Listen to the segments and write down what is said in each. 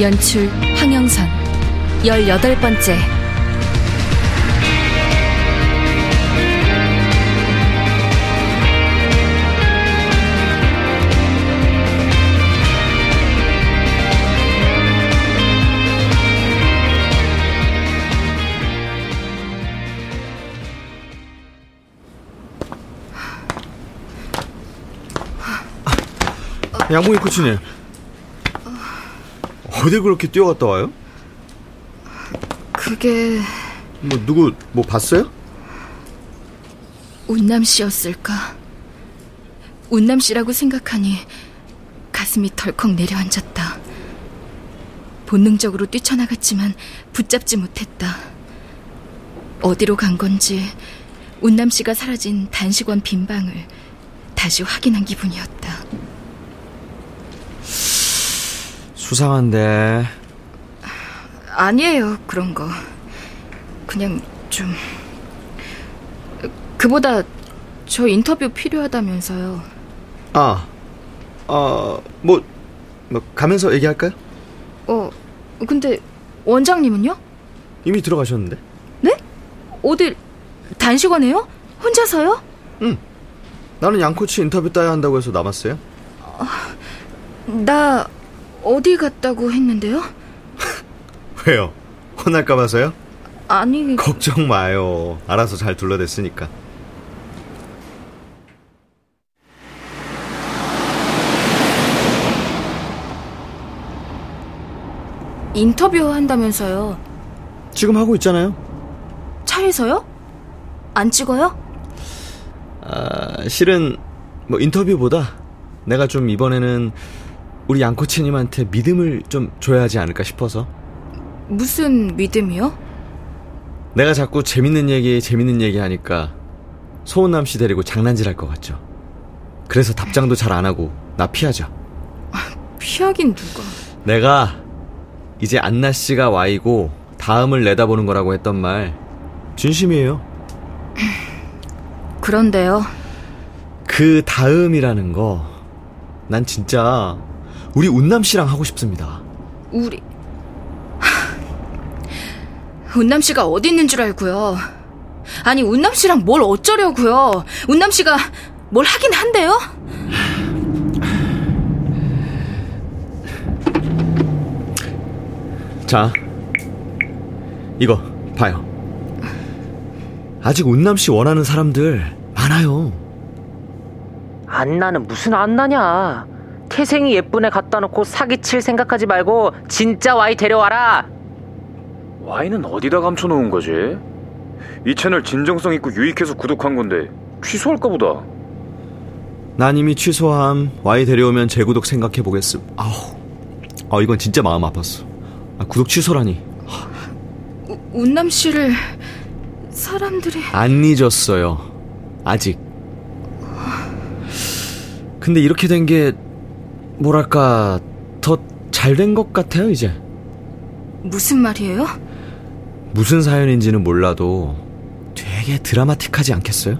연출 황영선. 18번째. 양봉이 코치님 어디 그렇게 뛰어갔다 와요? 그게 뭐 누구 뭐 봤어요? 운남 씨였을까? 운남 씨라고 생각하니 가슴이 덜컥 내려앉았다. 본능적으로 뛰쳐나갔지만 붙잡지 못했다. 어디로 간 건지 운남 씨가 사라진 단식원 빈방을 다시 확인한 기분이었다. 수상한데 아니에요, 그런 거. 그냥 좀. 그보다 저 인터뷰 필요하다면서요. 아, 아, 뭐, 뭐 가면서 얘기할까요? 어, 근데 원장님은요? 이미 들어가셨는데? 네? 어딜 단식원에요? 혼자서요? 응. 나는 양 코치 인터뷰 따야 한다고 해서 남았어요. 나 어디 갔다고 했는데요? 왜요? 혼날까 봐서요? 아니, 걱정 마요. 알아서 잘 둘러댔으니까. 인터뷰 한다면서요. 지금 하고 있잖아요. 차에서요? 안 찍어요? 아, 실은 뭐 인터뷰보다 내가 좀 이번에는 우리 양 코치님한테 믿음을 좀 줘야 하지 않을까 싶어서 무슨 믿음이요? 내가 자꾸 재밌는 얘기 재밌는 얘기 하니까 소은남 씨 데리고 장난질 할 것 같죠. 그래서 답장도 잘 안 하고 나 피하죠. 피하긴 누가. 내가 이제 안나 씨가 와이고 다음을 내다보는 거라고 했던 말 진심이에요. 그런데요. 그 다음이라는 거 난 진짜 우리 운남 씨랑 하고 싶습니다. 우리 하, 운남 씨가 어디 있는 줄 알고요. 아니 운남 씨랑 뭘 어쩌려고요. 운남 씨가 뭘 하긴 한대요. 자, 이거 봐요. 아직 운남 씨 원하는 사람들 많아요. 안나는 무슨 안나냐. 태생이 예쁜 애 갖다 놓고 사기칠 생각하지 말고 진짜 와이 데려와라. 와인은 어디다 감춰놓은 거지? 이 채널 진정성 있고 유익해서 구독한 건데 취소할까 보다. 난 이미 취소함. 와이 데려오면 재구독 생각해 보겠음. 아우, 아 이건 진짜 마음 아팠어. 아, 구독 취소라니. 우, 운남 씨를 사람들이 안 잊었어요. 아직. 근데 이렇게 된 게 뭐랄까 더 잘 된 것 같아요 이제. 무슨 말이에요? 무슨 사연인지는 몰라도 되게 드라마틱하지 않겠어요?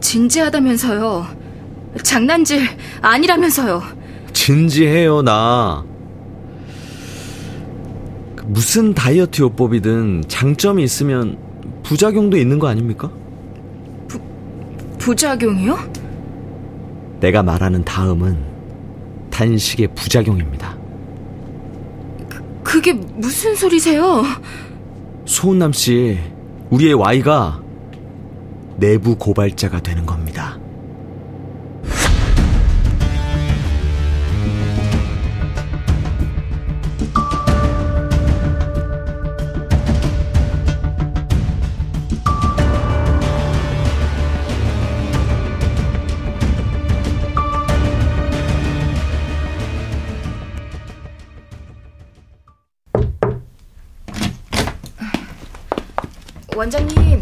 진지하다면서요. 장난질 아니라면서요. 진지해요 나. 그 무슨 다이어트 요법이든 장점이 있으면 부작용도 있는 거 아닙니까? 부작용이요? 내가 말하는 다음은 단식의 부작용입니다. 그게 무슨 소리세요? 소은남 씨, 우리의 Y가 내부 고발자가 되는 겁니다. 원장님.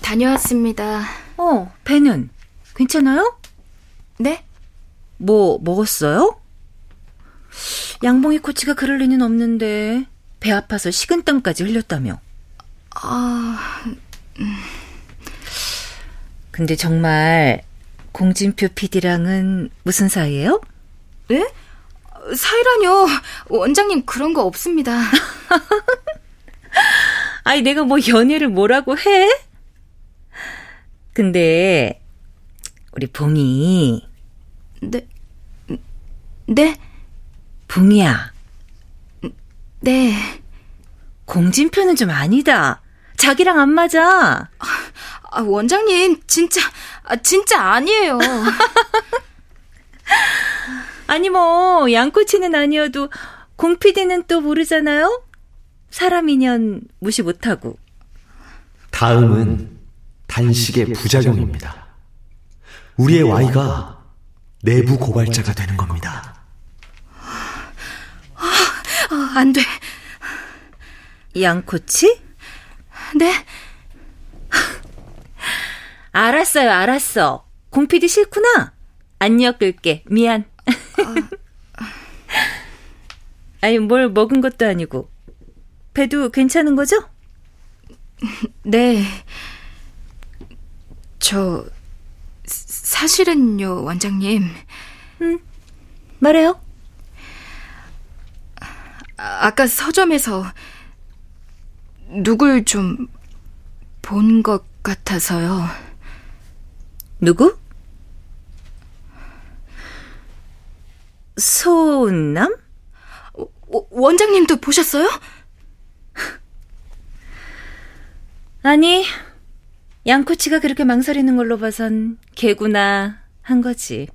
다녀왔습니다. 어, 배는 괜찮아요? 네? 뭐 먹었어요? 양봉이 코치가 그럴 리는 없는데 배 아파서 식은땀까지 흘렸다며. 아, 근데 정말 공진표 PD랑은 무슨 사이예요? 네? 사이라뇨. 원장님 그런 거 없습니다. 아니 내가 뭐 연애를 뭐라고 해? 근데 우리 봉이 네. 네? 봉이야. 네. 공진표는 좀 아니다. 자기랑 안 맞아. 아, 원장님 진짜 아, 진짜 아니에요. 아니 뭐 양꼬치는 아니어도 공 PD는 또 모르잖아요. 사람이년 무시 못하고. 다음은 단식의 부작용입니다. 우리의 Y가 내부 고발자가 되는 겁니다. 아, 안 돼. 양꼬치? 네? 알았어요, 알았어. 공 PD 싫구나. 안 엮을게. 미안. 아니, 뭘 먹은 것도 아니고. 배도 괜찮은 거죠? 네. 저 사실은요, 원장님. 말해요. 아, 아까 서점에서 누굴 좀 본 것 같아서요. 누구? 소은남? 어, 원장님도 보셨어요? 아니, 양코치가 그렇게 망설이는 걸로 봐선 개구나 한 거지.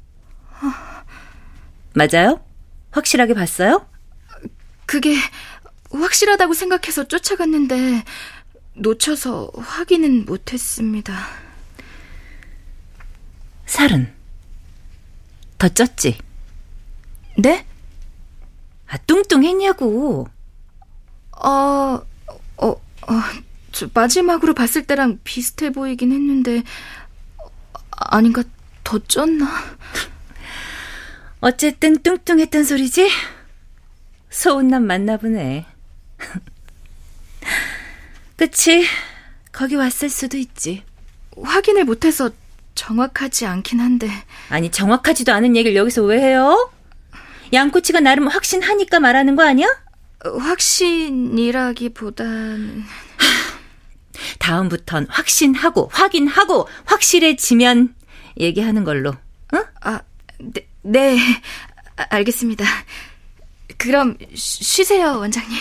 맞아요? 확실하게 봤어요? 그게 확실하다고 생각해서 쫓아갔는데 놓쳐서 확인은 못했습니다. 살은 더 쪘지? 네? 아, 뚱뚱했냐고. 어, 어, 어, 저 마지막으로 봤을 때랑 비슷해 보이긴 했는데 어, 아닌가 더 쪘나? 어쨌든 뚱뚱했단 소리지? 소은남 맞나 보네. 그치? 거기 왔을 수도 있지. 확인을 못해서 정확하지 않긴 한데 아니, 정확하지도 않은 얘기를 여기서 왜 해요? 양꼬치가 나름 확신하니까 말하는 거 아니야? 어, 확신이라기보다는 다음부턴 확신하고, 확인하고, 확실해지면 얘기하는 걸로. 응? 아, 네, 네 아, 알겠습니다. 그럼 쉬- 쉬세요, 원장님.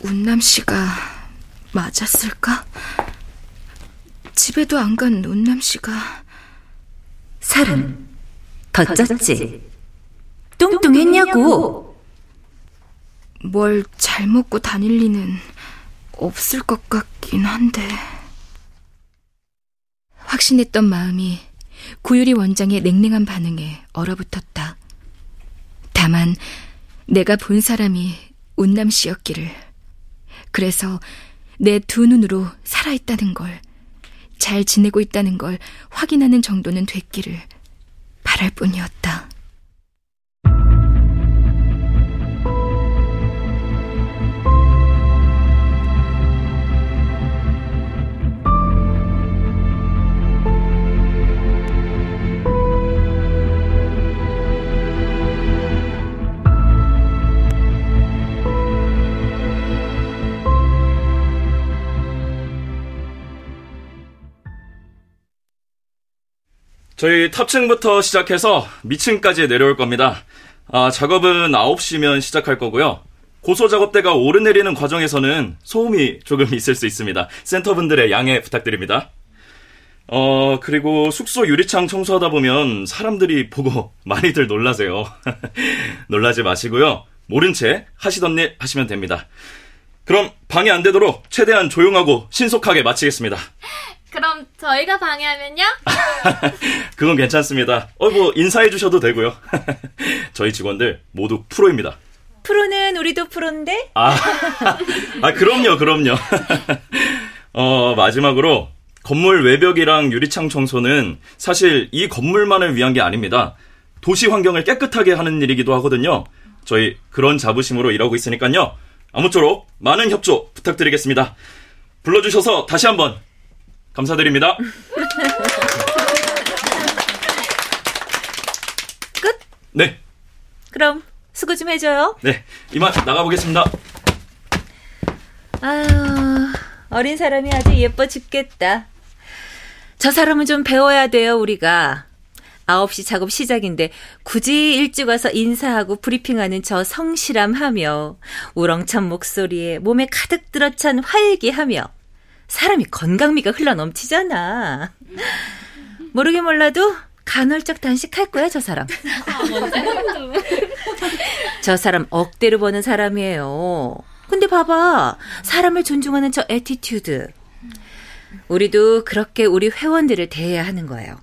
운남 씨가 맞았을까? 집에도 안 간 운남 씨가 살은 더 쪘지? 뚱뚱했냐고. 뭘 잘 먹고 다닐 리는 없을 것 같긴 한데. 확신했던 마음이 구유리 원장의 냉랭한 반응에 얼어붙었다. 다만 내가 본 사람이 운남 씨였기를. 그래서 내 두 눈으로 살아있다는 걸, 잘 지내고 있다는 걸 확인하는 정도는 됐기를 바랄 뿐이었다. 저희 탑층부터 시작해서 미층까지 내려올 겁니다. 아, 작업은 9시면 시작할 거고요. 고소 작업대가 오르내리는 과정에서는 소음이 조금 있을 수 있습니다. 센터분들의 양해 부탁드립니다. 어, 그리고 숙소 유리창 청소하다 보면 사람들이 보고 많이들 놀라세요. 놀라지 마시고요. 모른 채 하시던 일 하시면 됩니다. 그럼 방해 안 되도록 최대한 조용하고 신속하게 마치겠습니다. 그럼 저희가 방해하면요? 그건 괜찮습니다. 어, 뭐, 인사해 주셔도 되고요. 저희 직원들 모두 프로입니다. 프로는 우리도 프로인데? 아, 아 그럼요, 그럼요. 어, 마지막으로, 건물 외벽이랑 유리창 청소는 사실 이 건물만을 위한 게 아닙니다. 도시 환경을 깨끗하게 하는 일이기도 하거든요. 저희 그런 자부심으로 일하고 있으니까요. 아무쪼록 많은 협조 부탁드리겠습니다. 불러주셔서 다시 한번 감사드립니다. 끝? 네, 그럼 수고 좀 해줘요. 네. 이만 나가보겠습니다. 아유, 어린 사람이 아주 예뻐 죽겠다. 저 사람은 좀 배워야 돼요, 우리가. 9시 작업 시작인데 굳이 일찍 와서 인사하고 브리핑하는 저 성실함하며 우렁찬 목소리에 몸에 가득 들어찬 활기하며 사람이 건강미가 흘러 넘치잖아. 모르긴 몰라도 간헐적 단식할 거야, 저 사람. 저 사람 억대로 버는 사람이에요. 근데 봐봐. 사람을 존중하는 저 attitude. 우리도 그렇게 우리 회원들을 대해야 하는 거예요.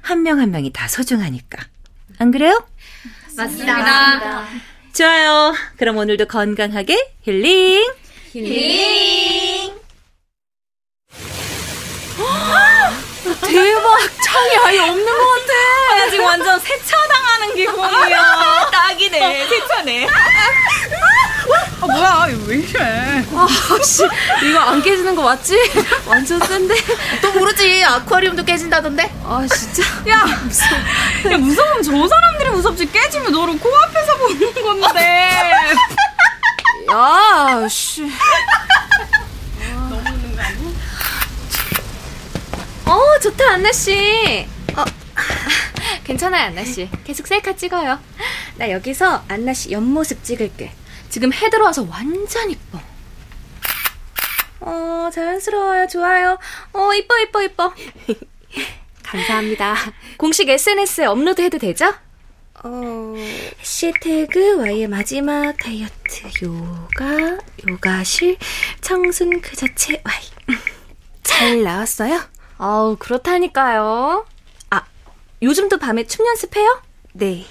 한 명한 명이 다 소중하니까. 안 그래요? 맞습니다. 좋아요. 그럼 오늘도 건강하게 힐링. 대박! 창이 아예 없는 것 같아! 나 지금 완전 세차당하는 기분이야. 딱이네. 세차네. 아, 뭐야, 왜 이래? 아, 씨, 이거 안 깨지는 거 맞지? 완전 센데? 또 모르지, 아쿠아리움도 깨진다던데? 아, 진짜? 야, 무서워. 야, 무서우면 저 사람들이 무섭지. 깨지면 너를 코앞에서 보는 건데. 야, 씨. 어, 좋다, 안나씨. 어, 괜찮아요, 안나씨. 계속 셀카 찍어요. 나 여기서 안나씨 옆모습 찍을게. 지금 해 들어와서 완전 이뻐. 어, 자연스러워요. 좋아요. 어, 이뻐, 이뻐, 이뻐. 감사합니다. 공식 SNS에 업로드 해도 되죠? 어, 해시태그 Y의 마지막 다이어트 요가, 요가실, 청순 그 자체 Y. 잘 나왔어요? 아우, 그렇다니까요. 아, 요즘도 밤에 춤 연습해요? 네.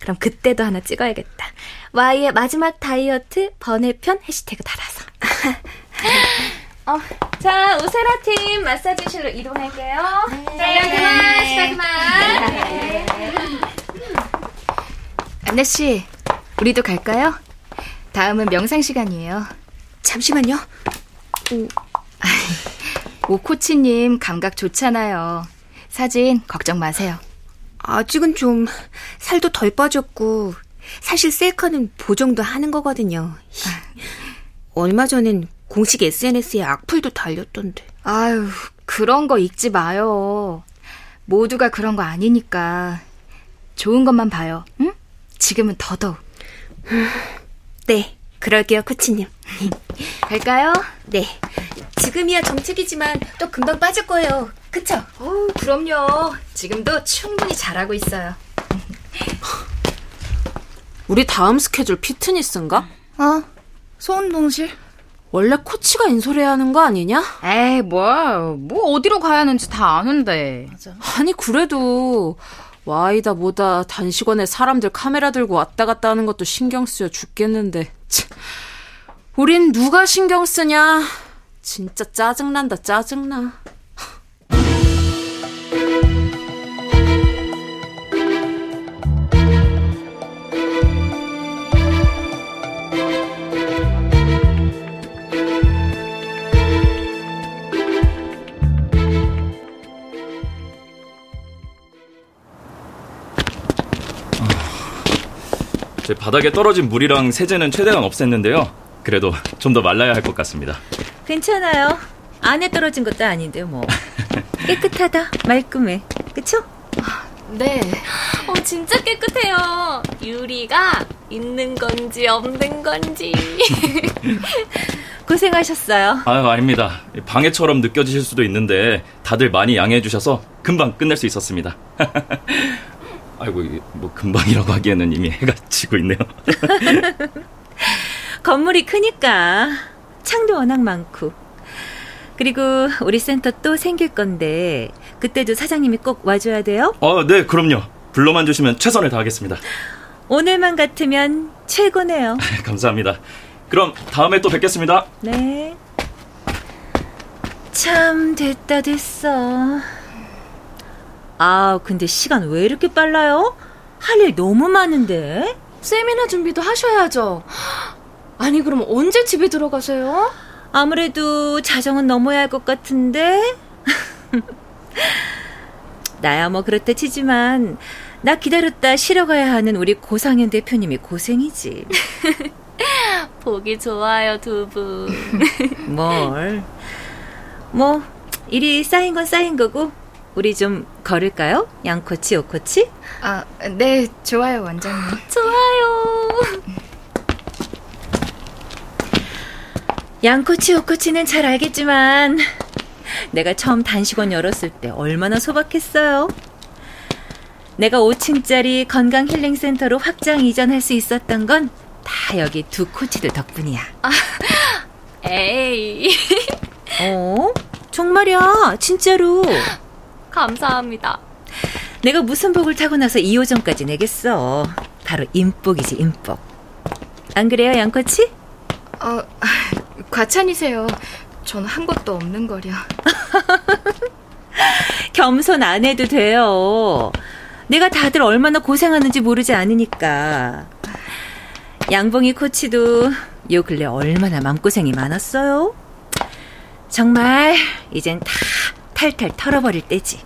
그럼 그때도 하나 찍어야겠다. Y의 마지막 다이어트 번외편 해시태그 달아서. 어, 자, 오세라 팀 마사지실로 이동할게요. 자, 그만, 시작 그만. 네. 안나 씨, 우리도 갈까요? 다음은 명상 시간이에요. 잠시만요. 오 코치님 감각 좋잖아요. 사진 걱정 마세요. 아직은 좀 살도 덜 빠졌고 사실 셀카는 보정도 하는 거거든요. 얼마 전엔 공식 SNS에 악플도 달렸던데. 아유, 그런 거 읽지 마요. 모두가 그런 거 아니니까. 좋은 것만 봐요, 응? 지금은 더더욱. 네, 그럴게요, 코치님. 갈까요? 네. 지금이야 정책이지만 또 금방 빠질 거예요. 그쵸? 어, 그럼요. 지금도 충분히 잘하고 있어요. 우리 다음 스케줄 피트니스인가? 어, 소운동실? 원래 코치가 인솔해야 하는 거 아니냐? 에이, 뭐, 뭐 어디로 가야 하는지 다 아는데. 아니 그래도 와이다 뭐다 단식원에 사람들 카메라 들고 왔다 갔다 하는 것도 신경 쓰여 죽겠는데 참. 우린 누가 신경 쓰냐 진짜 짜증난다 짜증나 제 바닥에 떨어진 물이랑 세제는 최대한 없앴는데요. 그래도 좀 더 말라야 할 것 같습니다. 괜찮아요. 안에 떨어진 것도 아닌데 뭐. 깨끗하다. 말끔해. 그쵸? 네. 어, 진짜 깨끗해요. 유리가 있는 건지 없는 건지. 고생하셨어요. 아유, 아닙니다. 방해처럼 느껴지실 수도 있는데 다들 많이 양해해 주셔서 금방 끝낼 수 있었습니다. 아이고, 뭐 금방이라고 하기에는 이미 해가 지고 있네요. 건물이 크니까 창도 워낙 많고. 그리고 우리 센터 또 생길 건데 그때도 사장님이 꼭 와줘야 돼요. 어, 네, 그럼요. 불러만 주시면 최선을 다하겠습니다. 오늘만 같으면 최고네요. 감사합니다. 그럼 다음에 또 뵙겠습니다. 네. 참 됐다 됐어. 아, 근데 시간 왜 이렇게 빨라요? 할 일 너무 많은데. 세미나 준비도 하셔야죠. 아니 그럼 언제 집에 들어가세요? 아무래도 자정은 넘어야 할 것 같은데. 나야 뭐 그렇다 치지만 나 기다렸다 쉬러 가야 하는 우리 고상현 대표님이 고생이지. 보기 좋아요 두 분. 뭘? 뭐 일이 쌓인 건 쌓인 거고 우리 좀 걸을까요? 양코치 오코치? 아, 네, 좋아요, 원장님. 좋아요. 양코치 오코치는 잘 알겠지만 내가 처음 단식원 열었을 때 얼마나 소박했어요. 내가 5층짜리 건강 힐링 센터로 확장 이전할 수 있었던 건 다 여기 두 코치들 덕분이야. 아, 에이. 어? 정말이야, 진짜로. 감사합니다. 내가 무슨 복을 타고 나서 2호점까지 내겠어. 바로 인복이지, 인복. 안 그래요, 양코치? 어, 과찬이세요. 전 한 것도 없는 거려. 겸손 안 해도 돼요. 내가 다들 얼마나 고생하는지 모르지 않으니까. 양봉이 코치도 요 근래 얼마나 마음고생이 많았어요. 정말 이젠 다 탈탈 털어버릴 때지.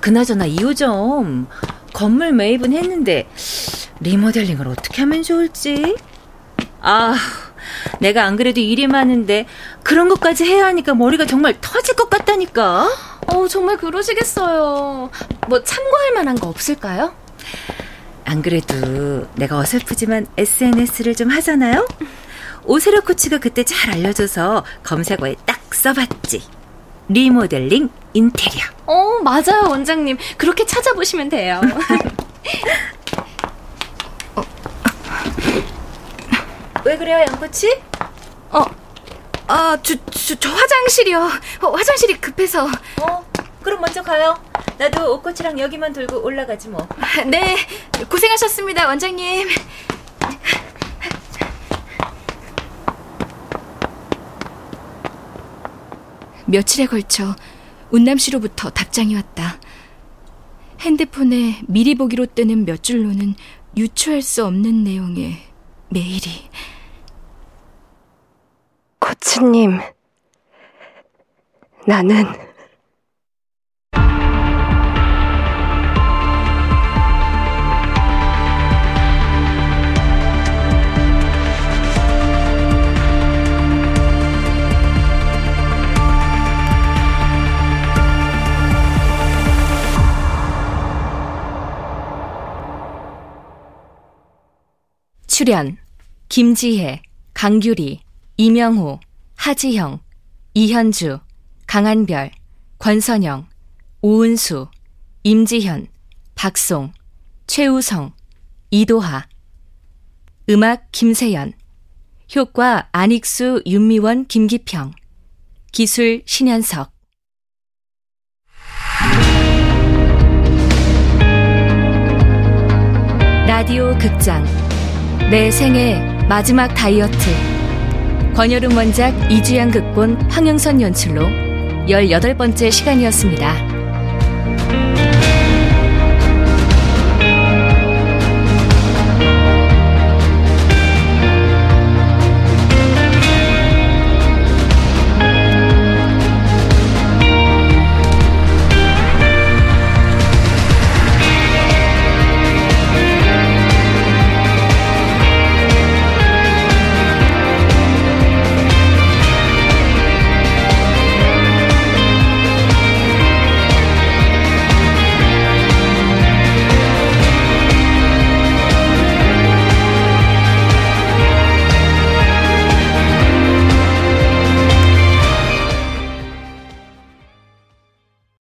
그나저나 2호점 건물 매입은 했는데 리모델링을 어떻게 하면 좋을지. 아, 내가 안 그래도 일이 많은데 그런 것까지 해야 하니까 머리가 정말 터질 것 같다니까. 어, 정말 그러시겠어요. 뭐 참고할 만한 거 없을까요? 안 그래도 내가 어설프지만 SNS를 좀 하잖아요? 오세로 코치가 그때 잘 알려줘서 검색어에 딱 써봤지. 리모델링 인테리어. 어, 맞아요, 원장님. 그렇게 찾아보시면 돼요. 왜 그래요, 양코치? 어, 아, 저, 저, 저 화장실이요. 어, 화장실이 급해서. 어, 그럼 먼저 가요. 나도 옷코치랑 여기만 들고 올라가지 뭐. 네, 고생하셨습니다, 원장님. 며칠에 걸쳐 운남 씨로부터 답장이 왔다. 핸드폰에 미리 보기로 뜨는 몇 줄로는 유추할 수 없는 내용의 메일이. 코치님, 나는 출연 김지혜, 강규리, 이명호, 하지형, 이현주, 강한별, 권선영, 오은수, 임지현, 박송, 최우성, 이도하. 음악 김세연. 효과 안익수, 윤미원, 김기평. 기술 신현석. 라디오 극장. 내 생애 마지막 다이어트 권여름 원작 이주양 극본 황영선 연출로 18번째 시간이었습니다.